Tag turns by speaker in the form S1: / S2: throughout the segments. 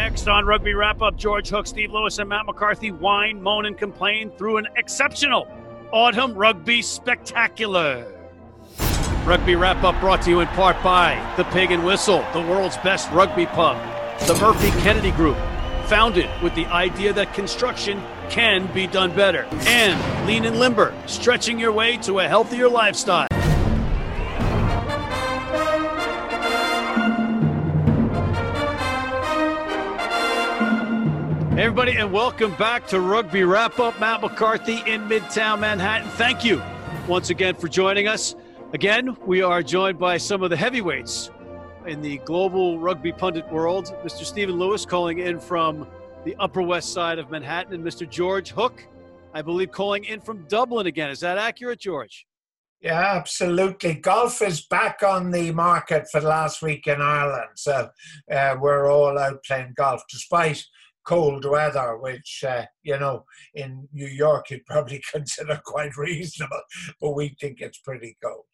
S1: next on Rugby Wrap Up. George Hook, Steve Lewis, and Matt McCarthy whine, moan, and complain through an exceptional autumn rugby spectacular. Rugby Wrap Up brought to you in part by The Pig and Whistle, the world's best rugby pub, the Murphy Kennedy Group, founded with the idea that construction can be done better, and Lean and Limber, stretching your way to a healthier lifestyle. Everybody, and welcome back to Rugby Wrap Up. Matt McCarthy in Midtown Manhattan. Thank you once again for joining us. Again, we are joined by some of the heavyweights in the global rugby pundit world. Mr. Stephen Lewis calling in from the Upper West Side of Manhattan, and Mr. George Hook, I believe, calling in from Dublin again. Is that accurate, George?
S2: Yeah, absolutely. Golf is back on the market for the last week in Ireland. So uh, we're all out playing golf, despite cold weather, which, uh, you know, in New York you'd probably consider quite reasonable, but we think it's pretty cold.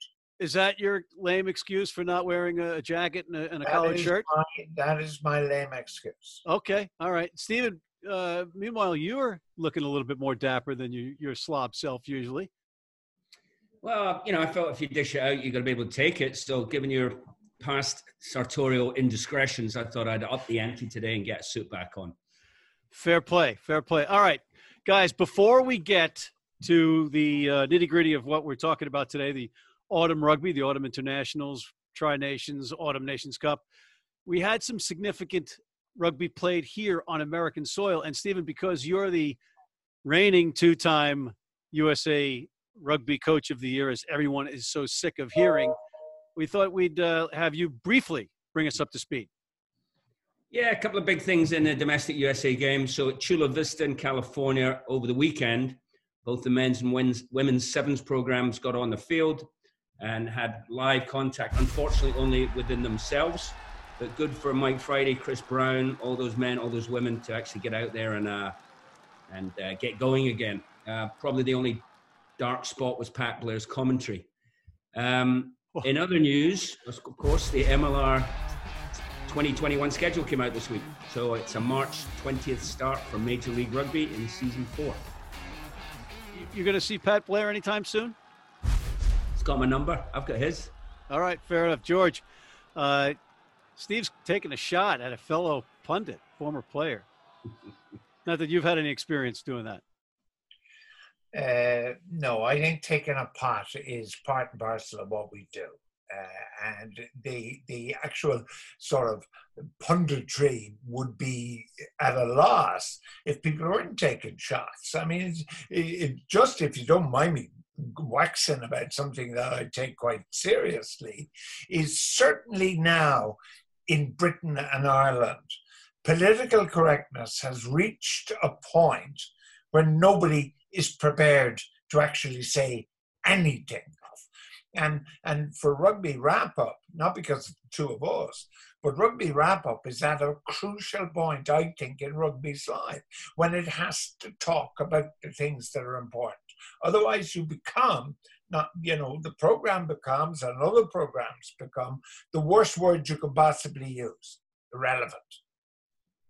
S1: Is that your lame excuse for not wearing a jacket and a, and a collared shirt?
S2: My, that is my lame excuse.
S1: Okay, all right. Stephen, uh, meanwhile, you're looking a little bit more dapper than you, your slob self usually.
S3: Well, you know, I felt if you dish it out, you're going to be able to take it. So, given your past sartorial indiscretions, I thought I'd up the ante today and get a suit back on.
S1: Fair play, fair play. All right, guys, before we get to the uh, nitty gritty of what we're talking about today, the autumn rugby, the autumn internationals, Tri Nations, Autumn Nations Cup, we had some significant rugby played here on American soil. And Stephen, because you're the reigning two time USA Rugby Coach of the Year, as everyone is so sick of hearing, we thought we'd uh, have you briefly bring us up to speed.
S3: Yeah, a couple of big things in the domestic USA game. So at Chula Vista in California over the weekend, both the men's and women's sevens programs got on the field and had live contact, unfortunately only within themselves. But good for Mike Friday, Chris Brown, all those men, all those women to actually get out there and uh, and uh, get going again. Uh, probably the only dark spot was Pat Blair's commentary. Um, in other news, of course, the MLR 2021 schedule came out this week. So it's a March 20th start for Major League Rugby in season four.
S1: You're going to see Pat Blair anytime soon?
S3: He's got my number. I've got his.
S1: All right, fair enough. George, uh, Steve's taking a shot at a fellow pundit, former player. Not that you've had any experience doing that.
S2: Uh, no, I think taking a pot is part and parcel of what we do. Uh, and the the actual sort of punditry would be at a loss if people weren't taking shots. I mean, it, it, just if you don't mind me waxing about something that I take quite seriously, is certainly now in Britain and Ireland, political correctness has reached a point where nobody is prepared to actually say anything and and for rugby wrap up, not because of two of us, but rugby wrap up is at a crucial point, I think, in rugby's life when it has to talk about the things that are important. Otherwise, you become not, you know, the program becomes and other programs become the worst word you can possibly use irrelevant.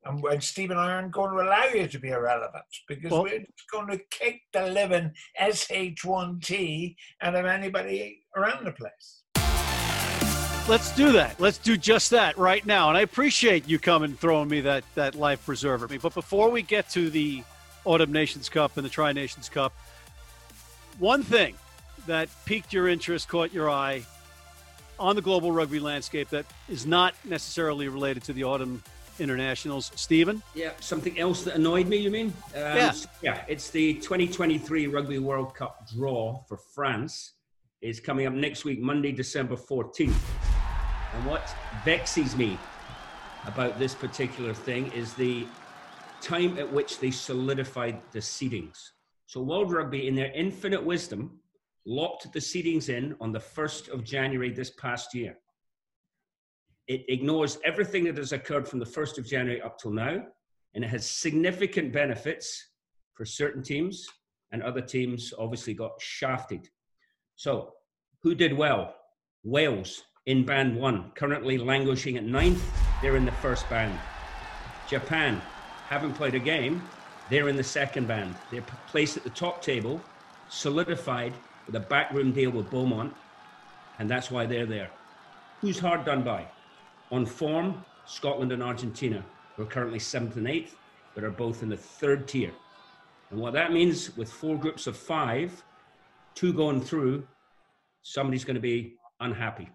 S2: And, and Steve and I aren't going to allow you to be irrelevant because well, we're just going to kick the living SH1T out of anybody around the place.
S1: Let's do that. Let's do just that right now. And I appreciate you coming throwing me that, that life preserver. At me. But before we get to the Autumn Nations Cup and the Tri Nations Cup, one thing that piqued your interest, caught your eye on the global rugby landscape that is not necessarily related to the Autumn internationals. Stephen?
S3: Yeah, something else that annoyed me, you mean?
S1: Um, yeah.
S3: Yeah, it's the 2023 Rugby World Cup draw for France. Is coming up next week, Monday, December 14th. And what vexes me about this particular thing is the time at which they solidified the seedings. So, World Rugby, in their infinite wisdom, locked the seedings in on the 1st of January this past year. It ignores everything that has occurred from the 1st of January up till now, and it has significant benefits for certain teams, and other teams obviously got shafted. So, who did well? Wales in band one, currently languishing at ninth. They're in the first band. Japan haven't played a game. They're in the second band. They're placed at the top table, solidified with a backroom deal with Beaumont, and that's why they're there. Who's hard done by? On form, Scotland and Argentina, who are currently seventh and eighth, but are both in the third tier. And what that means with four groups of five, two going through, somebody's going to be unhappy.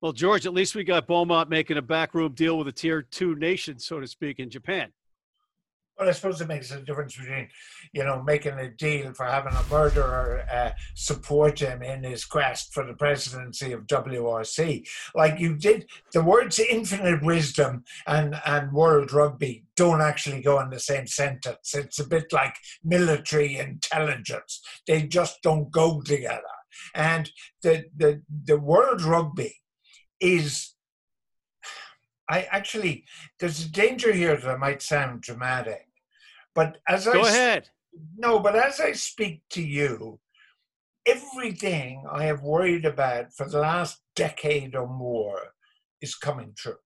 S1: Well, George, at least we got Beaumont making a backroom deal with a tier two nation, so to speak, in Japan.
S2: Well, I suppose it makes a difference between, you know, making a deal for having a murderer uh, support him in his quest for the presidency of WRC. Like you did, the words infinite wisdom and, and world rugby don't actually go in the same sentence. It's a bit like military intelligence, they just don't go together. And the, the, the world rugby is I actually there's a danger here that I might sound dramatic, but as
S1: Go
S2: I
S1: ahead.
S2: no, but as I speak to you, everything I have worried about for the last decade or more is coming true.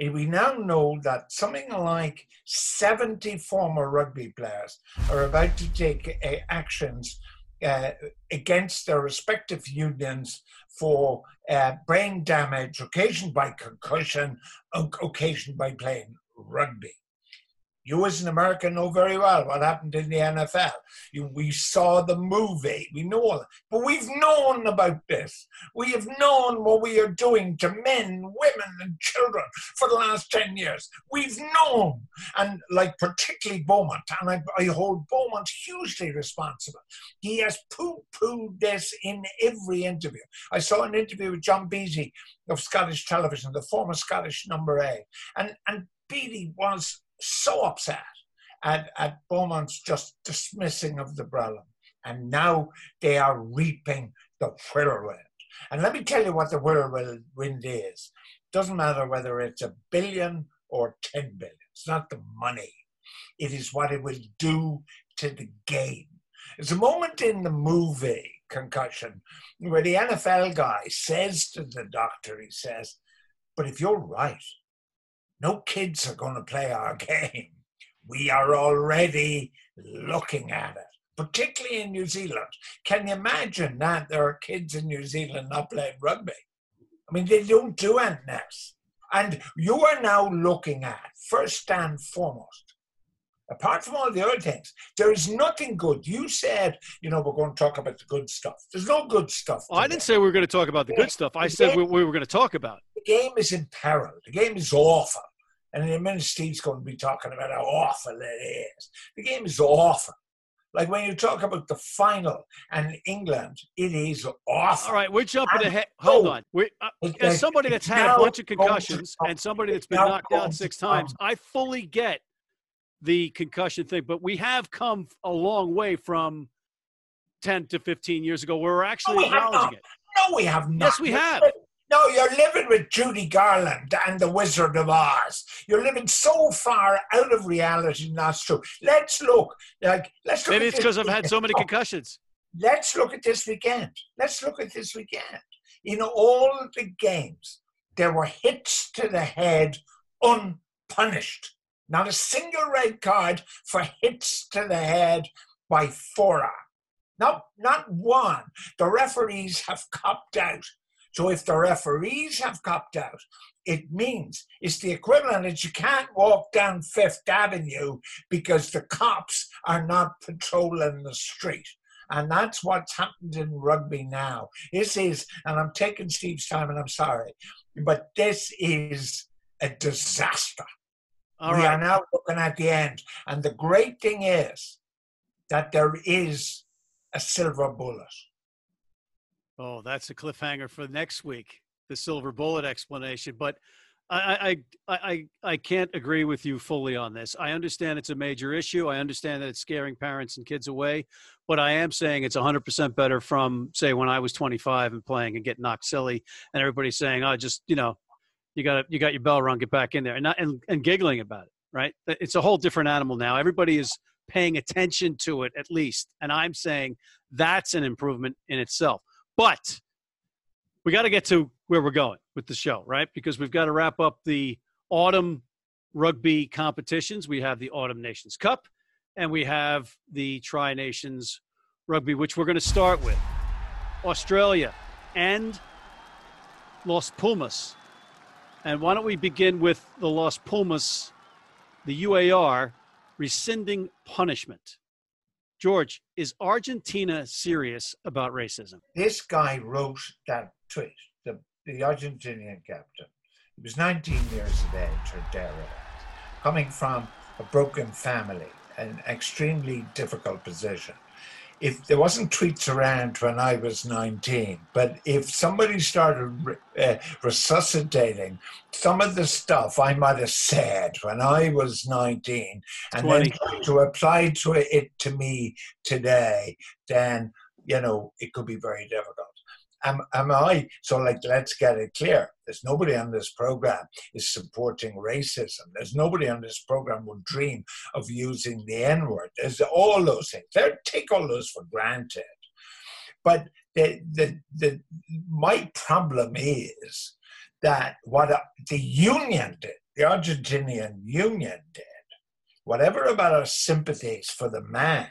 S2: And we now know that something like 70 former rugby players are about to take uh, actions uh, against their respective unions for uh, brain damage occasioned by concussion, occasioned by playing rugby. You, as an American, know very well what happened in the NFL. You, we saw the movie, we know all that. But we've known about this. We have known what we are doing to men, women, and children for the last 10 years. We've known. And, like, particularly Beaumont, and I, I hold Beaumont hugely responsible. He has poo pooed this in every interview. I saw an interview with John Beattie of Scottish television, the former Scottish number eight. And, and Beattie was so upset at, at Beaumont's just dismissing of the Brelin. And now they are reaping the whirlwind. And let me tell you what the whirlwind is. Doesn't matter whether it's a billion or 10 billion. It's not the money. It is what it will do to the game. There's a moment in the movie Concussion where the NFL guy says to the doctor, he says, but if you're right, no kids are going to play our game. We are already looking at it, particularly in New Zealand. Can you imagine that there are kids in New Zealand not playing rugby? I mean, they don't do anything else. And you are now looking at, first and foremost, apart from all the other things, there is nothing good. You said, you know, we're going to talk about the good stuff. There's no good stuff.
S1: I didn't say we were going to talk about the good stuff. I said we, we were going to talk about.
S2: The game is in peril. The game is awful. And in a minute, Steve's going to be talking about how awful it is. The game is awful. Like when you talk about the final and England, it is awful.
S1: All right, we're jumping ahead. Hold on. we uh, as somebody that's had a bunch of concussions and somebody that's been knocked out six times, I fully get the concussion thing, but we have come a long way from 10 to 15 years ago where we're actually no, we acknowledging it.
S2: No, we have not.
S1: Yes, we have.
S2: No, you're living with Judy Garland and the Wizard of Oz. You're living so far out of reality, and that's true. Let's look. Like, let's look
S1: Maybe it's because I've had so many concussions.
S2: Let's look at this weekend. Let's look at this weekend. In all the games, there were hits to the head unpunished. Not a single red card for hits to the head by Fora. Not, not one. The referees have copped out so if the referees have copped out, it means it's the equivalent that you can't walk down Fifth Avenue because the cops are not patrolling the street. And that's what's happened in rugby now. This is, and I'm taking Steve's time and I'm sorry, but this is a disaster. All we right. are now looking at the end. And the great thing is that there is a silver bullet.
S1: Oh, that's a cliffhanger for next week, the silver bullet explanation. But I, I, I, I can't agree with you fully on this. I understand it's a major issue. I understand that it's scaring parents and kids away, but I am saying it's 100% better from, say, when I was 25 and playing and getting knocked silly, and everybody's saying, "Oh, just you know, you got you got your bell rung, get back in there," and not, and, and giggling about it. Right? It's a whole different animal now. Everybody is paying attention to it at least, and I'm saying that's an improvement in itself. But we got to get to where we're going with the show, right? Because we've got to wrap up the autumn rugby competitions. We have the Autumn Nations Cup and we have the Tri Nations Rugby, which we're going to start with. Australia and Los Pumas. And why don't we begin with the Los Pumas, the UAR, rescinding punishment? George, is Argentina serious about racism?
S2: This guy wrote that tweet, the, the Argentinian captain. He was 19 years of age or thereabouts, coming from a broken family, an extremely difficult position if there wasn't tweets around when I was 19, but if somebody started uh, resuscitating some of the stuff I might have said when I was 19 and 20. then try to apply to it to me today, then, you know, it could be very difficult am, am I? So, like, let's get it clear. There's nobody on this program is supporting racism. There's nobody on this program would dream of using the N word. There's all those things. They take all those for granted. But the, the, the, my problem is that what the union did, the Argentinian union did, whatever about our sympathies for the man,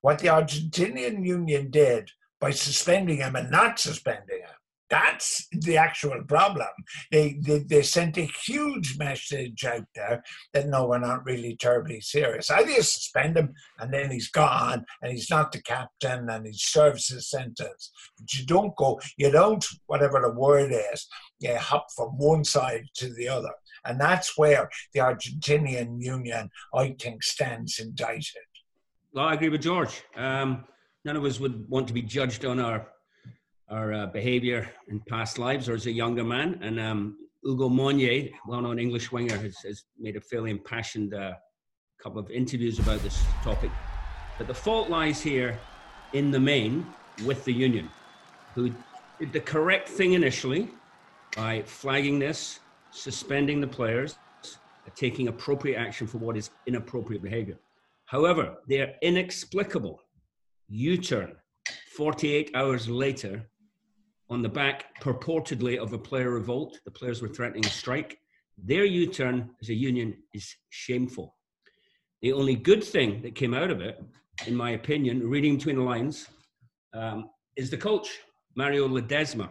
S2: what the Argentinian union did by suspending him and not suspending him. That's the actual problem. They, they, they sent a huge message out there that no, we're not really terribly serious. Either suspend him and then he's gone and he's not the captain and he serves his sentence. But you don't go, you don't, whatever the word is, you hop from one side to the other. And that's where the Argentinian Union, I think, stands indicted.
S3: Well, I agree with George. Um, none of us would want to be judged on our our uh, behavior in past lives or as a younger man. And um, Ugo Monye, well-known English winger, has, has made a fairly impassioned uh, couple of interviews about this topic. But the fault lies here, in the main, with the union, who did the correct thing initially by flagging this, suspending the players, taking appropriate action for what is inappropriate behavior. However, they are inexplicable U turn 48 hours later on the back, purportedly, of a player revolt. The players were threatening a strike. Their U turn as a union is shameful. The only good thing that came out of it, in my opinion, reading between the lines, um, is the coach, Mario Ledesma.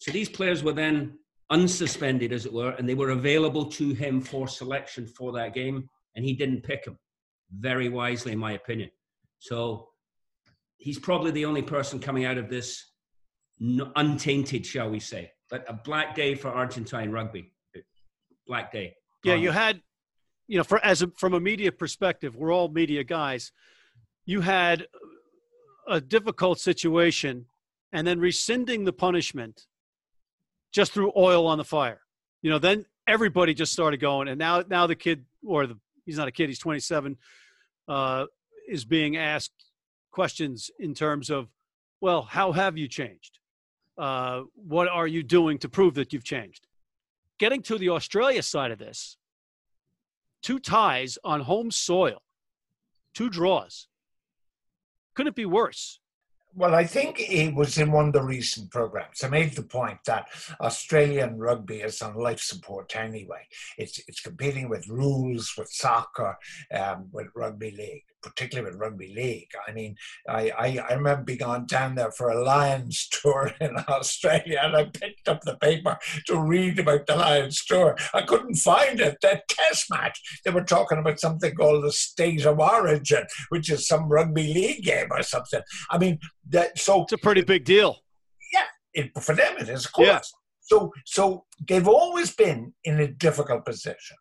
S3: So these players were then unsuspended, as it were, and they were available to him for selection for that game, and he didn't pick them. Very wisely, in my opinion. So he's probably the only person coming out of this untainted, shall we say. But a black day for Argentine rugby. Black day.
S1: Yeah, you had, you know, for as a, from a media perspective, we're all media guys. You had a difficult situation, and then rescinding the punishment just threw oil on the fire. You know, then everybody just started going, and now now the kid or the he's not a kid, he's 27, uh, is being asked questions in terms of, well, how have you changed? Uh, what are you doing to prove that you've changed? Getting to the Australia side of this, two ties on home soil, two draws. Couldn't it be worse?
S2: Well, I think it was in one of the recent programs. I made the point that Australian rugby is on life support anyway. It's it's competing with rules, with soccer, um, with rugby league particularly with rugby league. I mean, I, I, I, remember being on down there for a Lions tour in Australia, and I picked up the paper to read about the Lions tour. I couldn't find it. That test match, they were talking about something called the State of Origin, which is some rugby league game or something. I mean, that so
S1: it's a pretty big deal.
S2: Yeah, it, for them it is, of course. Yeah. So, so they've always been in a difficult position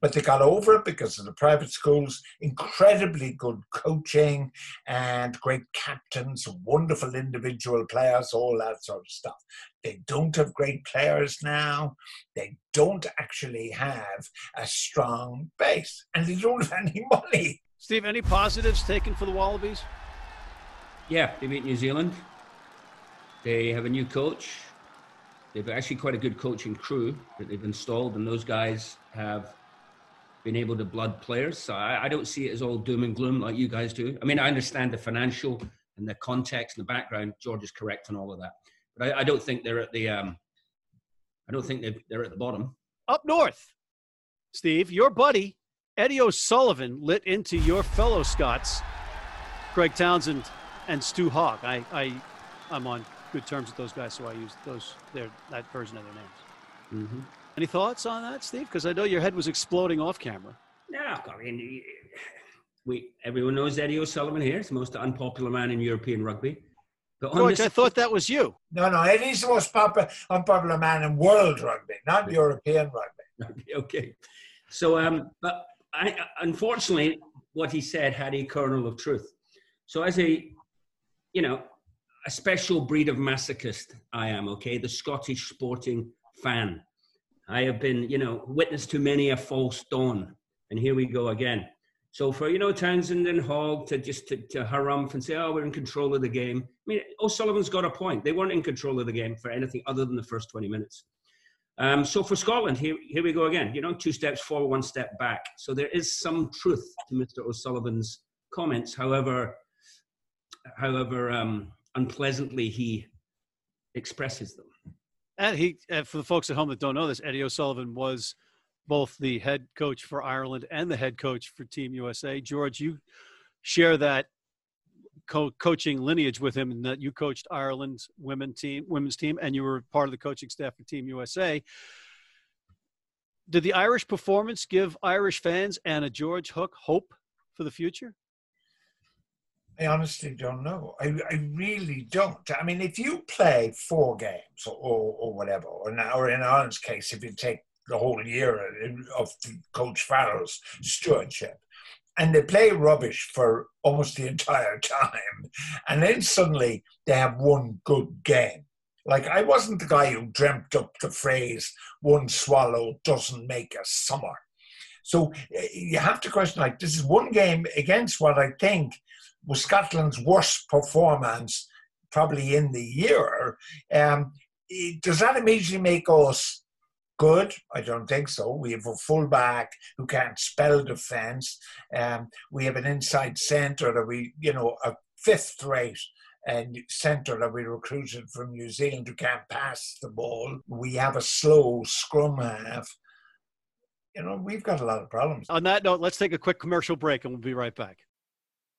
S2: but they got over it because of the private schools, incredibly good coaching and great captains, wonderful individual players, all that sort of stuff. They don't have great players now. They don't actually have a strong base and they don't have any money.
S1: Steve, any positives taken for the Wallabies?
S3: Yeah, they beat New Zealand. They have a new coach. They've actually quite a good coaching crew that they've installed, and those guys have been able to blood players. So I, I, don't see it as all doom and gloom like you guys do. I mean, I understand the financial and the context and the background. George is correct on all of that, but I, I don't think they're at the. Um, I don't think they're at the bottom.
S1: Up north, Steve, your buddy Eddie O'Sullivan lit into your fellow Scots, Craig Townsend and Stu Hogg. I, I, I'm on good terms with those guys, so I use those their that version of their names. Mm-hmm. Any thoughts on that, Steve? Because I know your head was exploding off camera.
S3: No, I mean, we everyone knows Eddie O'Sullivan here. He's the most unpopular man in European rugby.
S1: But George, this, I thought that was you.
S2: No, no, Eddie's the most popular, unpopular man in world rugby, not European rugby.
S3: okay, so um, but I, unfortunately, what he said had a kernel of truth. So, as a, you know, a special breed of masochist, I am, okay, the Scottish sporting fan. I have been, you know, witness to many a false dawn. And here we go again. So for, you know, Townsend and Hogg to just to, to harumph and say, oh, we're in control of the game. I mean, O'Sullivan's got a point. They weren't in control of the game for anything other than the first 20 minutes. Um, so for Scotland, here, here we go again. You know, two steps forward, one step back. So there is some truth to Mr. O'Sullivan's comments, however, however um, unpleasantly he expresses them.
S1: And he, uh, for the folks at home that don't know this, Eddie O'Sullivan was both the head coach for Ireland and the head coach for Team USA. George, you share that co- coaching lineage with him and that you coached Ireland's women team, women's team, and you were part of the coaching staff for Team USA. Did the Irish performance give Irish fans and a George Hook hope for the future?
S2: I honestly don't know. I, I really don't. I mean, if you play four games or, or, or whatever, or, now, or in Ireland's case, if you take the whole year of Coach Farrell's stewardship, and they play rubbish for almost the entire time. And then suddenly they have one good game. Like, I wasn't the guy who dreamt up the phrase, one swallow doesn't make a summer. So eh, you have to question, like, this is one game against what I think was Scotland's worst performance probably in the year. Um, does that immediately make us good? I don't think so. We have a fullback who can't spell defence. Um, we have an inside centre that we, you know, a fifth rate and centre that we recruited from New Zealand who can't pass the ball. We have a slow scrum half. You know, we've got a lot of problems.
S1: On that note, let's take a quick commercial break and we'll be right back.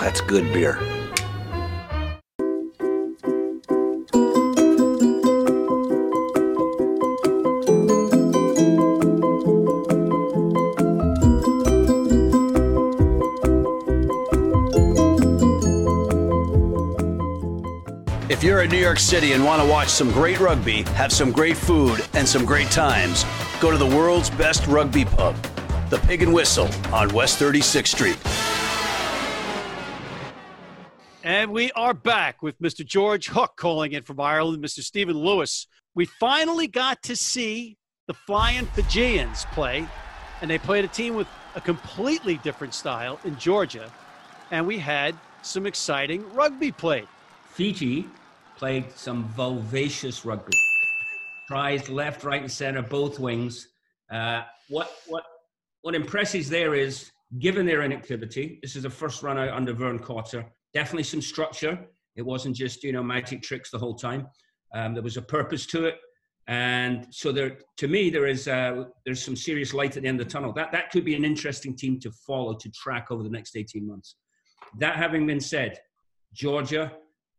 S4: That's good beer.
S5: If you're in New York City and want to watch some great rugby, have some great food, and some great times, go to the world's best rugby pub, the Pig and Whistle on West 36th Street.
S1: And we are back with Mr. George Hook calling in from Ireland, Mr. Stephen Lewis. We finally got to see the Flying Fijians play, and they played a team with a completely different style in Georgia, and we had some exciting rugby played.
S3: Fiji played some vivacious rugby. Tries left, right, and center, both wings. Uh, what what what impresses there is, given their inactivity, this is the first run out under Vern Cotter. Definitely some structure. It wasn't just you know magic tricks the whole time. Um, there was a purpose to it, and so there, to me, there is uh, there's some serious light at the end of the tunnel. That that could be an interesting team to follow to track over the next 18 months. That having been said, Georgia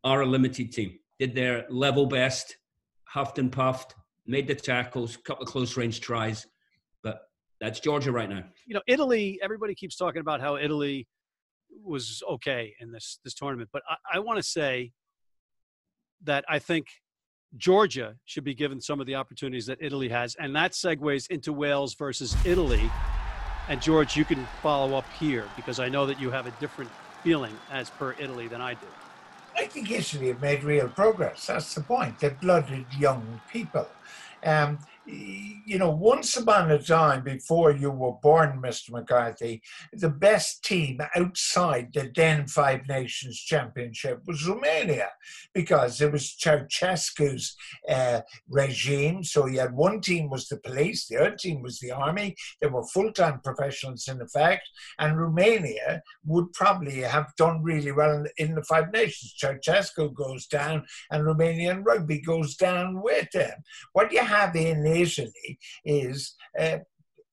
S3: are a limited team did their level best, huffed and puffed, made the tackles, a couple of close range tries. But that's Georgia right now.
S1: You know, Italy, everybody keeps talking about how Italy was okay in this this tournament. But I, I want to say that I think Georgia should be given some of the opportunities that Italy has, and that segues into Wales versus Italy. And George, you can follow up here because I know that you have a different feeling as per Italy than I do.
S2: I think Italy have made real progress. That's the point. They've blooded young people. Um, you know, once upon a time before you were born, Mr. McCarthy, the best team outside the then Five Nations Championship was Romania because it was Ceausescu's uh, regime. So he had one team was the police, the other team was the army. They were full time professionals in effect, and Romania would probably have done really well in, in the Five Nations. Ceausescu goes down, and Romanian rugby goes down with them. What you have in Italy is uh,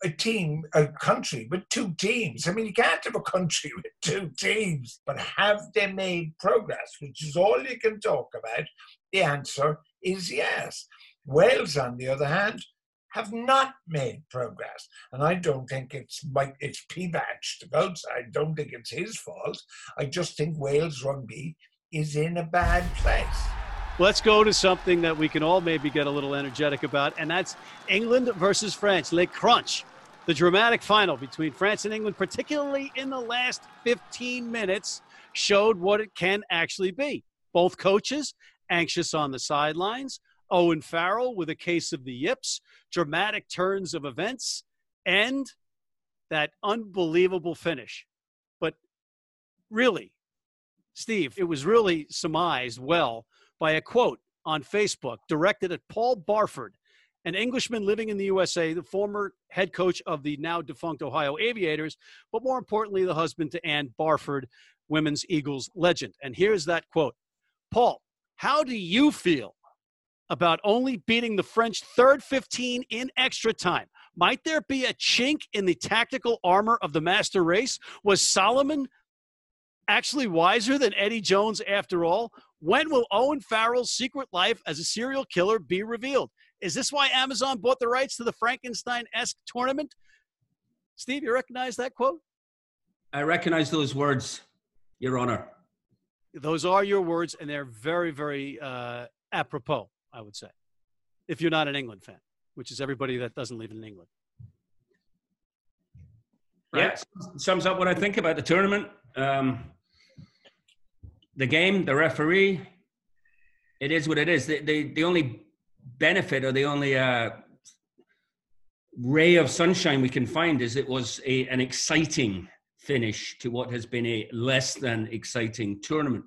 S2: a team, a country with two teams. I mean, you can't have a country with two teams, but have they made progress, which is all you can talk about? The answer is yes. Wales, on the other hand, have not made progress. And I don't think it's Mike, it's Pivac, the coach. I don't think it's his fault. I just think Wales rugby is in a bad place.
S1: Let's go to something that we can all maybe get a little energetic about, and that's England versus France, Le Crunch. The dramatic final between France and England, particularly in the last 15 minutes, showed what it can actually be. Both coaches anxious on the sidelines, Owen Farrell with a case of the yips, dramatic turns of events, and that unbelievable finish. But really, Steve, it was really surmised well by a quote on Facebook directed at Paul Barford, an Englishman living in the USA, the former head coach of the now defunct Ohio Aviators, but more importantly, the husband to Ann Barford, women's Eagles legend. And here's that quote Paul, how do you feel about only beating the French third 15 in extra time? Might there be a chink in the tactical armor of the master race? Was Solomon actually wiser than Eddie Jones after all? When will Owen Farrell's secret life as a serial killer be revealed? Is this why Amazon bought the rights to the Frankenstein esque tournament? Steve, you recognize that quote?
S3: I recognize those words, Your Honor.
S1: Those are your words, and they're very, very uh, apropos, I would say, if you're not an England fan, which is everybody that doesn't live in England.
S3: Right? Yeah, sums up what I think about the tournament. Um, the game, the referee, it is what it is. The, the, the only benefit or the only uh, ray of sunshine we can find is it was a, an exciting finish to what has been a less than exciting tournament.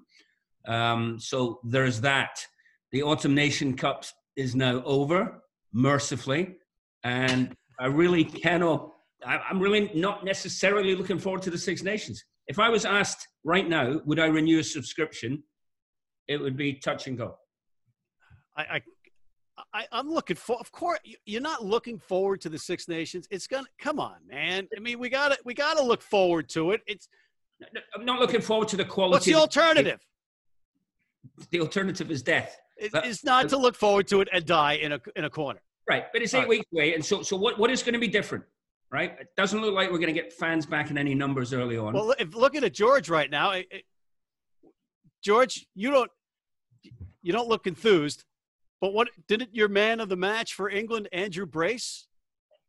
S3: Um, so there's that. The Autumn Nation Cup is now over, mercifully, and I really cannot. I'm really not necessarily looking forward to the Six Nations. If I was asked right now, would I renew a subscription? It would be touch and go.
S1: I, I, I am looking for. Of course, you're not looking forward to the Six Nations. It's gonna come on, man. I mean, we got to we got to look forward to it. It's.
S3: I'm not looking forward to the quality.
S1: What's the alternative?
S3: The alternative is death.
S1: It's not to look forward to it and die in a in a corner.
S3: Right, but it's eight right. weeks away, and so so what what is going to be different? Right? It doesn't look like we're going to get fans back in any numbers early on.
S1: Well, if looking at George right now, it, it, George, you don't you don't look enthused. But what didn't your man of the match for England, Andrew Brace?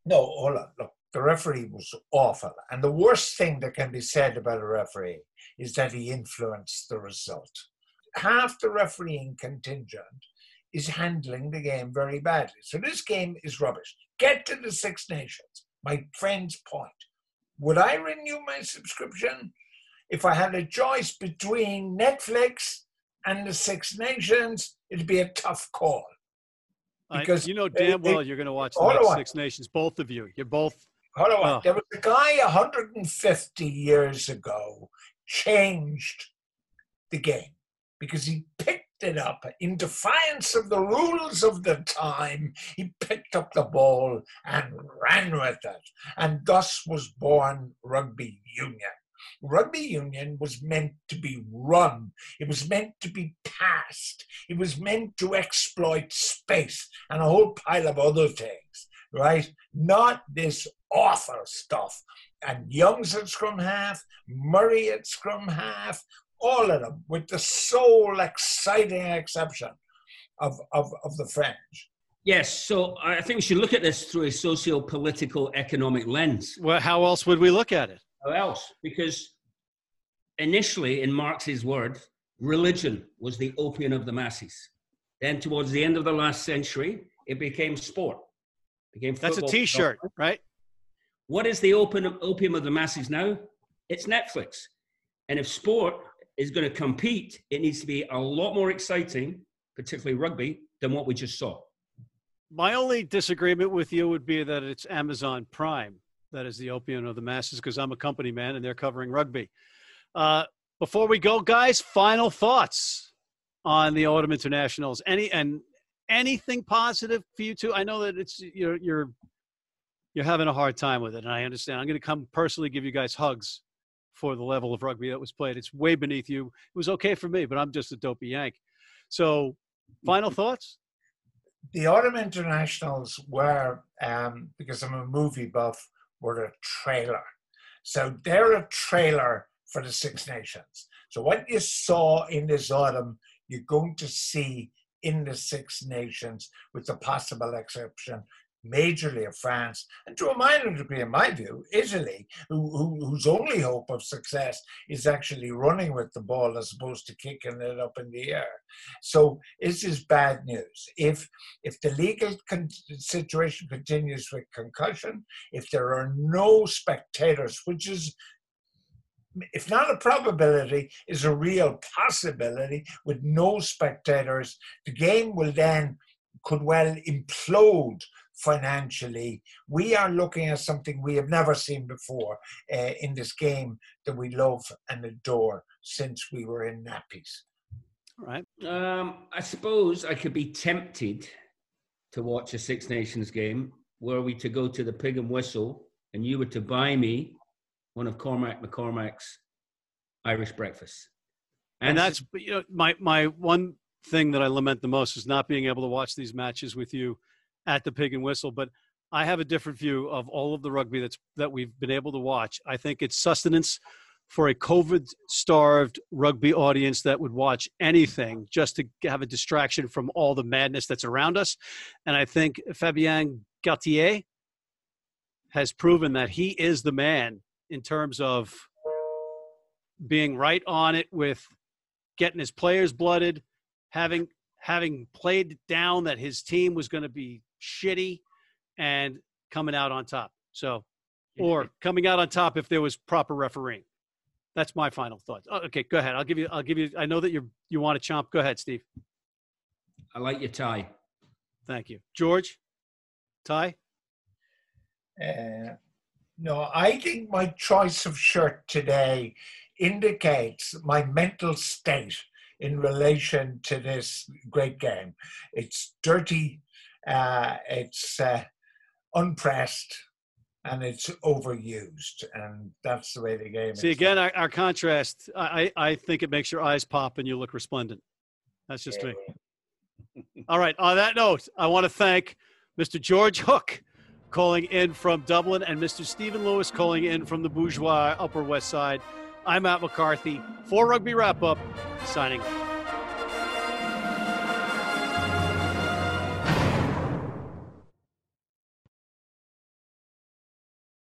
S2: No, hold on. Look, the referee was awful, and the worst thing that can be said about a referee is that he influenced the result. Half the refereeing contingent is handling the game very badly. So this game is rubbish. Get to the Six Nations my friend's point. Would I renew my subscription if I had a choice between Netflix and the Six Nations? It'd be a tough call.
S1: Because you know damn well you're going to watch the Six Nations, both of you. You're both.
S2: Hold on. Oh. There was a guy 150 years ago changed the game because he picked it up in defiance of the rules of the time. He picked up the ball and ran with it. And thus was born rugby union. Rugby union was meant to be run. It was meant to be passed. It was meant to exploit space and a whole pile of other things, right? Not this awful stuff. And Youngs at scrum half, Murray at scrum half, all of them, with the sole exciting exception of, of, of the French.
S3: Yes, so I think we should look at this through a socio-political economic lens.
S1: Well, how else would we look at it?
S3: How else? Because initially, in Marx's words, religion was the opium of the masses. Then, towards the end of the last century, it became sport. Became
S1: That's a
S3: football-
S1: T-shirt, right?
S3: What is the open opium of the masses now? It's Netflix. And if sport is going to compete, it needs to be a lot more exciting, particularly rugby, than what we just saw.
S1: My only disagreement with you would be that it's Amazon Prime that is the opium of the masses because I'm a company man and they're covering rugby. Uh, before we go, guys, final thoughts on the Autumn Internationals. Any and anything positive for you two? I know that it's you're you're you're having a hard time with it, and I understand. I'm going to come personally give you guys hugs for the level of rugby that was played. It's way beneath you. It was okay for me, but I'm just a dopey Yank. So, final thoughts?
S2: the autumn internationals were um, because i'm a movie buff were a trailer so they're a trailer for the six nations so what you saw in this autumn you're going to see in the six nations with the possible exception majorly of france and to a minor degree in my view italy who, who, whose only hope of success is actually running with the ball as opposed to kicking it up in the air so this is bad news. If if the legal con- situation continues with concussion, if there are no spectators, which is if not a probability, is a real possibility with no spectators, the game will then could well implode financially. We are looking at something we have never seen before uh, in this game that we love and adore since we were in nappies.
S1: All right.
S3: Um, I suppose I could be tempted to watch a Six Nations game were we to go to the Pig and Whistle and you were to buy me one of Cormac McCormack's Irish breakfasts.
S1: and that's you know my my one thing that I lament the most is not being able to watch these matches with you at the Pig and Whistle. But I have a different view of all of the rugby that's that we've been able to watch. I think it's sustenance for a COVID-starved rugby audience that would watch anything just to have a distraction from all the madness that's around us. And I think Fabien Galthié has proven that he is the man in terms of being right on it with getting his players blooded, having having played down that his team was going to be shitty and coming out on top. So, or coming out on top if there was proper refereeing. That's my final thought. Oh, okay, go ahead. I'll give you. I'll give you. I know that you you want to chomp. Go ahead, Steve.
S3: I like your tie.
S1: Thank you, George. Ty.
S2: Uh, no, I think my choice of shirt today indicates my mental state in relation to this great game. It's dirty, uh, it's uh, unpressed, and it's overused, and that's the way the game is See
S1: again our, our contrast. I I I think it makes your eyes pop and you look resplendent. That's just me. All right. On that note, I want to thank Mr. George Hook calling in from Dublin and Mr. Stephen Lewis calling in from the bourgeois Upper West Side. I'm Matt McCarthy for Rugby Wrap Up, signing off.